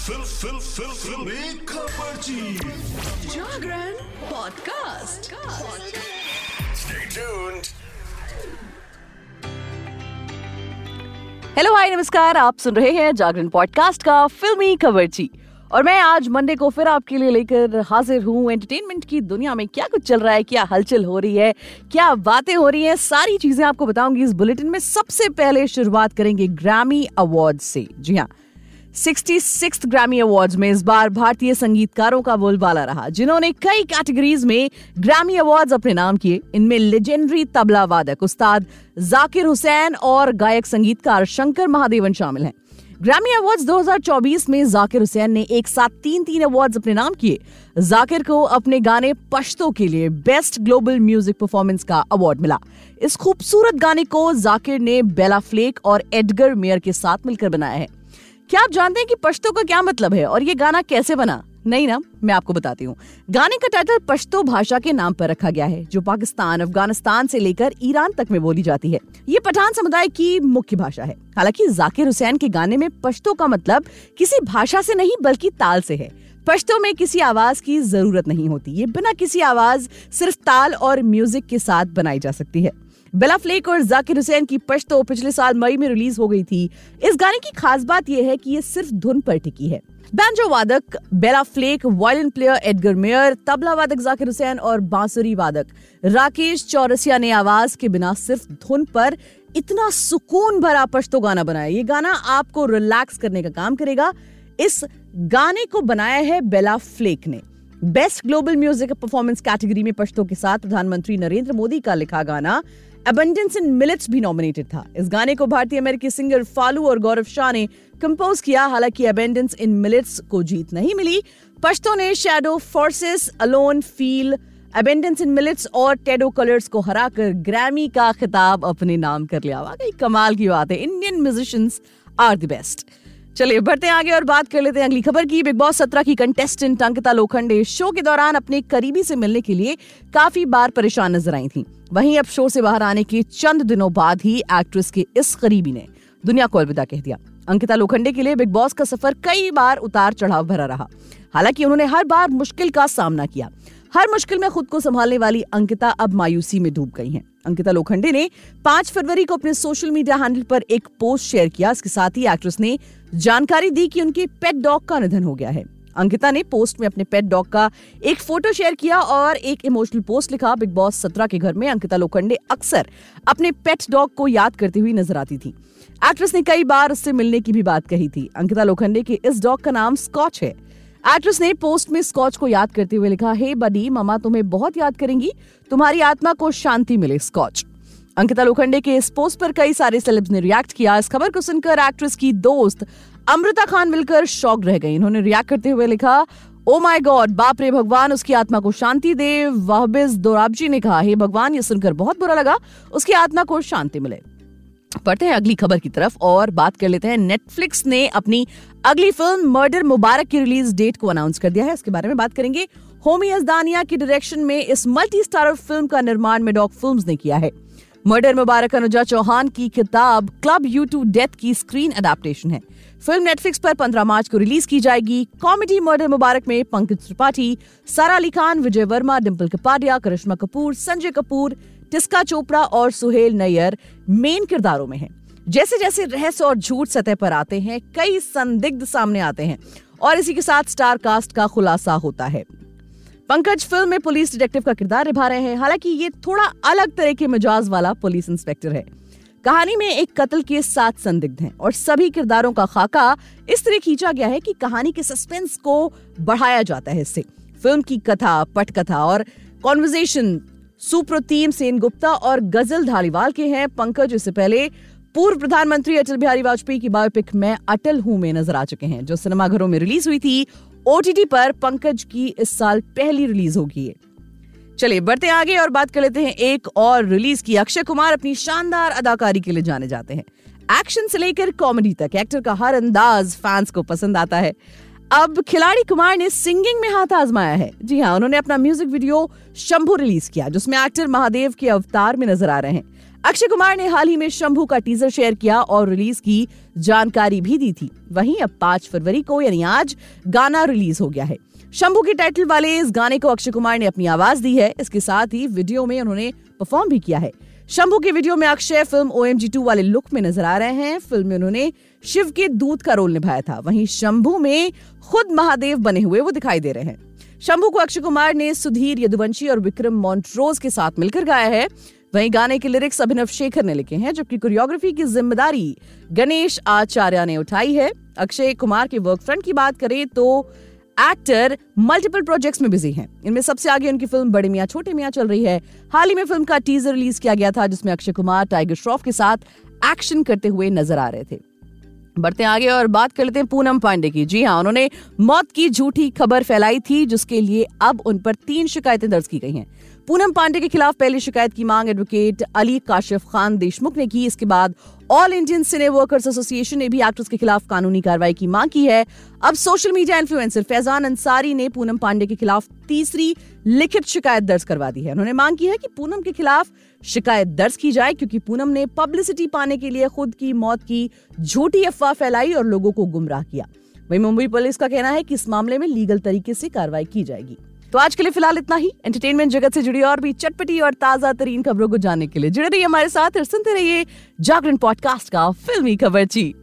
Fill फिल फिल फिल। खबरची Jagran podcast. Stay tuned. Hello hi नमस्कार। आप सुन रहे हैं जागरण पॉडकास्ट का फिल्मी खबरची और मैं आज मंडे को फिर आपके लिए लेकर हाजिर हूँ एंटरटेनमेंट की दुनिया में क्या कुछ चल रहा है क्या हलचल हो रही है क्या बातें हो रही हैं सारी चीज़ें आपको बताऊँगी। इस बुलेटिन में सबसे पहले शुरुआत करेंगे ग्रैमी अवार्ड से। जी हाँ सिक्सटी सिक्स ग्रैमी अवार्ड्स में इस बार भारतीय संगीतकारों का बोलबाला रहा, जिन्होंने कई कैटेगरीज में ग्रैमी अवार्ड्स अपने नाम किए। इनमें लेजेंडरी तबला वादक उस्ताद जाकिर हुसैन और गायक संगीतकार शंकर महादेवन शामिल हैं। ग्रैमी अवार्ड्स 2024 में जाकिर हुसैन ने एक साथ तीन तीन अवार्ड्स अपने नाम किए। जाकिर को अपने गाने पश्तो के लिए बेस्ट ग्लोबल म्यूज़िक परफॉर्मेंस का अवार्ड मिला। इस खूबसूरत गाने को जाकिर ने बेला फ्लेक और एडगर मेयर के साथ मिलकर बनाया है। क्या आप जानते हैं कि पश्तो का क्या मतलब है और ये गाना कैसे बना? नहीं ना, मैं आपको बताती हूँ। गाने का टाइटल पश्तो भाषा के नाम पर रखा गया है, जो पाकिस्तान, अफ़गानिस्तान से लेकर ईरान तक में बोली जाती है। ये पठान समुदाय की मुख्य भाषा है। हालाँकि जाकिर हुसैन के गाने में पश्तो का मतलब किसी भाषा से नहीं, बल्कि ताल से है। पश्तो में किसी आवाज़ की ज़रूरत नहीं होती। ये बिना किसी आवाज़ सिर्फ़ ताल और म्यूज़िक के साथ बनाई जा सकती है। बेला फ्लेक और जाकिर हुसैन की पश्तो पिछले साल मई में रिलीज़ हो गई थी। इस गाने की खास बात यह है कि ये सिर्फ़ धुन पर टिकी है। बैंजो वादक, Bela Fleck, violin player Edgar Meyer, tabla वादक जाकिर हुसैन और बांसुरी वादक। राकेश चौरसिया ने आवाज़ के बिना सिर्फ़ धुन पर इतना सुकून भरा पश्तो गाना बनाया। ये गाना आपको रिलैक्स करने का काम करेगा। इस गाने को बनाया है बेला फ्लेक ने। Best global music performance category में पश्तो के साथ प्रधानमंत्री नरेंद्र मोदी का लिखा गाना अबंडेंस इन मिलेट्स भी नॉमिनेटेड था इस गाने को भारतीय अमेरिकी सिंगर फालू और गौरव शाह ने कंपोज किया। हालाँकि अबेंडेंस इन मिलेट्स को जीत नहीं मिली। पश्तो ने shadow forces alone feel abundance in millets और टेडो कलर्स को हराकर ग्रैमी का खिताब अपने नाम कर लिया। वाकई कमाल की बात है। Indian musicians are the best चलिए, बढ़ते हैं आगे और बात कर लेते हैं अगली खबर की। बिग बॉस सत्रह की कंटेस्टेंट अंकिता लोखंडे शो के दौरान अपने करीबी से मिलने के लिए काफ़ी बार परेशान नज़र आई थी। वहीं अब शो से बाहर आने के चंद दिनों बाद ही एक्ट्रेस के इस करीबी ने दुनिया को अलविदा कह दिया। अंकिता लोखंडे के लिए बिग बॉस का सफ़र कई बार उतार चढ़ाव भरा रहा। हालाँकि उन्होंने हर बार मुश्किल का सामना किया। हर मुश्किल में खुद को संभालने वाली अंकिता अब मायूसी में डूब गई हैं। अंकिता लोखंडे ने 5 फरवरी को अपने सोशल मीडिया हैंडल पर एक पोस्ट शेयर किया। इसके साथ ही एक्ट्रेस ने जानकारी दी कि उनके पेट डॉग का निधन हो गया है। अंकिता ने पोस्ट में अपने पेट डॉग का एक फ़ोटो शेयर किया और एक इमोशनल पोस्ट लिखा। बिग बॉस सत्रह के घर में अंकिता लोखंडे अक्सर अपने पेट डॉग को याद करती हुई नज़र आती थी। एक्ट्रेस ने कई बार उससे मिलने की भी बात कही थी। अंकिता लोखंडे के इस डॉग का नाम स्कॉच है। एक्ट्रेस ने पोस्ट में स्कॉच को याद करते हुए लिखा, हे बडी ममा तुम्हें बहुत याद करेंगी। तुम्हारी आत्मा को शांति मिले स्कॉच अंकिता लोखंडे के इस पोस्ट पर कई सारे सेलेब्स ने रिएक्ट किया। इस खबर को सुनकर एक्ट्रेस की दोस्त अमृता खान मिलकर शॉक रह गई। इन्होंने रिएक्ट करते हुए लिखा ओ माय गॉड बाप रे भगवान, उसकी आत्मा को शांति दे। वहबिज दोराबजी ने कहा, हे भगवान, ये सुनकर बहुत बुरा लगा। उसकी आत्मा को शांति मिले। पढ़ते हैं अगली खबर की तरफ़ और बात कर लेते हैं। नेटफ्लिक्स ने अपनी अगली फ़िल्म मर्डर मुबारक की रिलीज़ डेट को अनाउंस कर दिया है। इसके बारे में बात करेंगे। होमी अजदानिया की डायरेक्शन में इस मल्टी स्टारर फ़िल्म का निर्माण मेडॉक फिल्म्स ने किया है। मर्डर मुबारक अनुजा चौहान की किताब क्लब यू टू डेथ की स्क्रीन अडेप्टेशन है। फ़िल्म नेटफ्लिक्स पर 15 मार्च को रिलीज़ की जाएगी। कॉमेडी मर्डर मुबारक में पंकज त्रिपाठी, सारा अली खान, विजय वर्मा डिम्पल कपाडिया, करिश्मा कपूर, संजय कपूर टिस्का चोपड़ा और सुहेल नैयर मेन किरदारों में हैं। जैसे जैसे रहस्य और झूठ सतह पर आते हैं, कई संदिग्ध सामने आते हैं और इसी के साथ स्टार कास्ट का खुलासा होता है। पंकज फ़िल्म में पुलिस डिटेक्टिव का किरदार निभा रहे हैं। हालाँकि ये थोड़ा अलग तरह के मिजाज वाला पुलिस इंस्पेक्टर है। कहानी में एक कत्ल के सात संदिग्ध हैं और सभी किरदारों का खाका इस तरह खींचा गया है कि कहानी के सस्पेंस को बढ़ाया जाता है इससे। फ़िल्म की कथा, पटकथा और कॉन्वर्जेशन सुप्रतीम सेन गुप्ता और गज़ल धालीवाल के हैं। पंकज इससे पहले पूर्व प्रधानमंत्री अटल बिहारी वाजपेयी की बायोपिक, में अटल हूँ में नज़र आ चुके हैं, जो सिनेमाघरों में रिलीज़ हुई थी ओटीटी पर पंकज की इस साल पहली रिलीज़ होगी चलिए, बढ़ते आगे और बात कर लेते हैं एक और रिलीज़ की। अक्षय कुमार अपनी शानदार अदाकारी के लिए जाने जाते हैं। एक्शन से लेकर कॉमेडी तक एक्टर का हर अंदाज फैंस को पसंद आता है। अब खिलाड़ी कुमार ने सिंगिंग में हाथ आजमाया है। जी हाँ उन्होंने अपना म्यूज़िक वीडियो शंभू रिलीज़ किया, जिसमें एक्टर महादेव के अवतार में नज़र आ रहे हैं। अक्षय कुमार ने हाल ही में शंभू का टीजर शेयर किया और रिलीज़ की जानकारी भी दी थी। वहीं अब पाँच फरवरी को, यानी आज, गाना रिलीज़ हो गया है। शंभू के टाइटल वाले इस गाने को अक्षय कुमार ने अपनी आवाज़ दी है। इसके साथ ही वीडियो में उन्होंने परफॉर्म भी किया है। शंभू के वीडियो में Akshay film O M G two वाले लुक में नज़र आ रहे हैं। फ़िल्म में उन्होंने शिव के दूत का रोल निभाया था। वहीं शंभू में खुद महादेव बने हुए वो दिखाई दे रहे हैं। शंभू को अक्षय कुमार ने सुधीर, यदुवंशी और विक्रम मॉन्ट्रोज के साथ मिलकर गाया है। वहीं गाने के लिरिक्स अभिनव शेखर ने लिखे हैं, जबकि कोरियोग्राफी की ज़िम्मेदारी गणेश आचार्य ने उठाई है। अक्षय कुमार के वर्क फ्रंट की बात करें तो एक्टर मल्टीपल प्रोजेक्ट्स में बिज़ी हैं। इनमें सबसे आगे उनकी फ़िल्म बड़े मियाँ, छोटे मियाँ चल रही है। हाल ही में फ़िल्म का टीजर रिलीज़ किया गया था, जिसमें अक्षय कुमार टाइगर श्रॉफ के साथ एक्शन करते हुए नज़र आ रहे थे। बढ़ते आगे और बात कर लेते हैं पूनम पांडे की। जी हाँ उन्होंने मौत की झूठी खबर फैलाई थी, जिसके लिए अब उन पर तीन शिकायतें दर्ज की गई हैं। पूनम पांडे के खिलाफ पहली शिकायत की मांग एडवोकेट अली काशिफ खान देशमुख ने की। इसके बाद all Indian cine workers association ने भी एक्ट्रेस के खिलाफ कानूनी कार्रवाई की मांग की है। अब social media influencer Faizan Ansari ने पूनम पांडे के खिलाफ तीसरी लिखित शिकायत दर्ज करवा दी है। उन्होंने मांग की है कि पूनम के खिलाफ शिकायत दर्ज की जाए, क्योंकि पूनम ने पब्लिसिटी पाने के लिए खुद की मौत की झूठी अफवाह फैलाई और लोगों को गुमराह किया। वहीं मुंबई पुलिस का कहना है कि इस मामले में लीगल तरीके से कार्रवाई की जाएगी। तो आज के लिए फ़िलहाल इतना ही। एंटरटेनमेंट जगत से जुड़ी और भी चटपटी और ताज़ा तरीन खबरों को जानने के लिए जुड़े रहिए हमारे साथ और सुनते रहिए जागरण पॉडकास्ट का फिल्मी खबर ची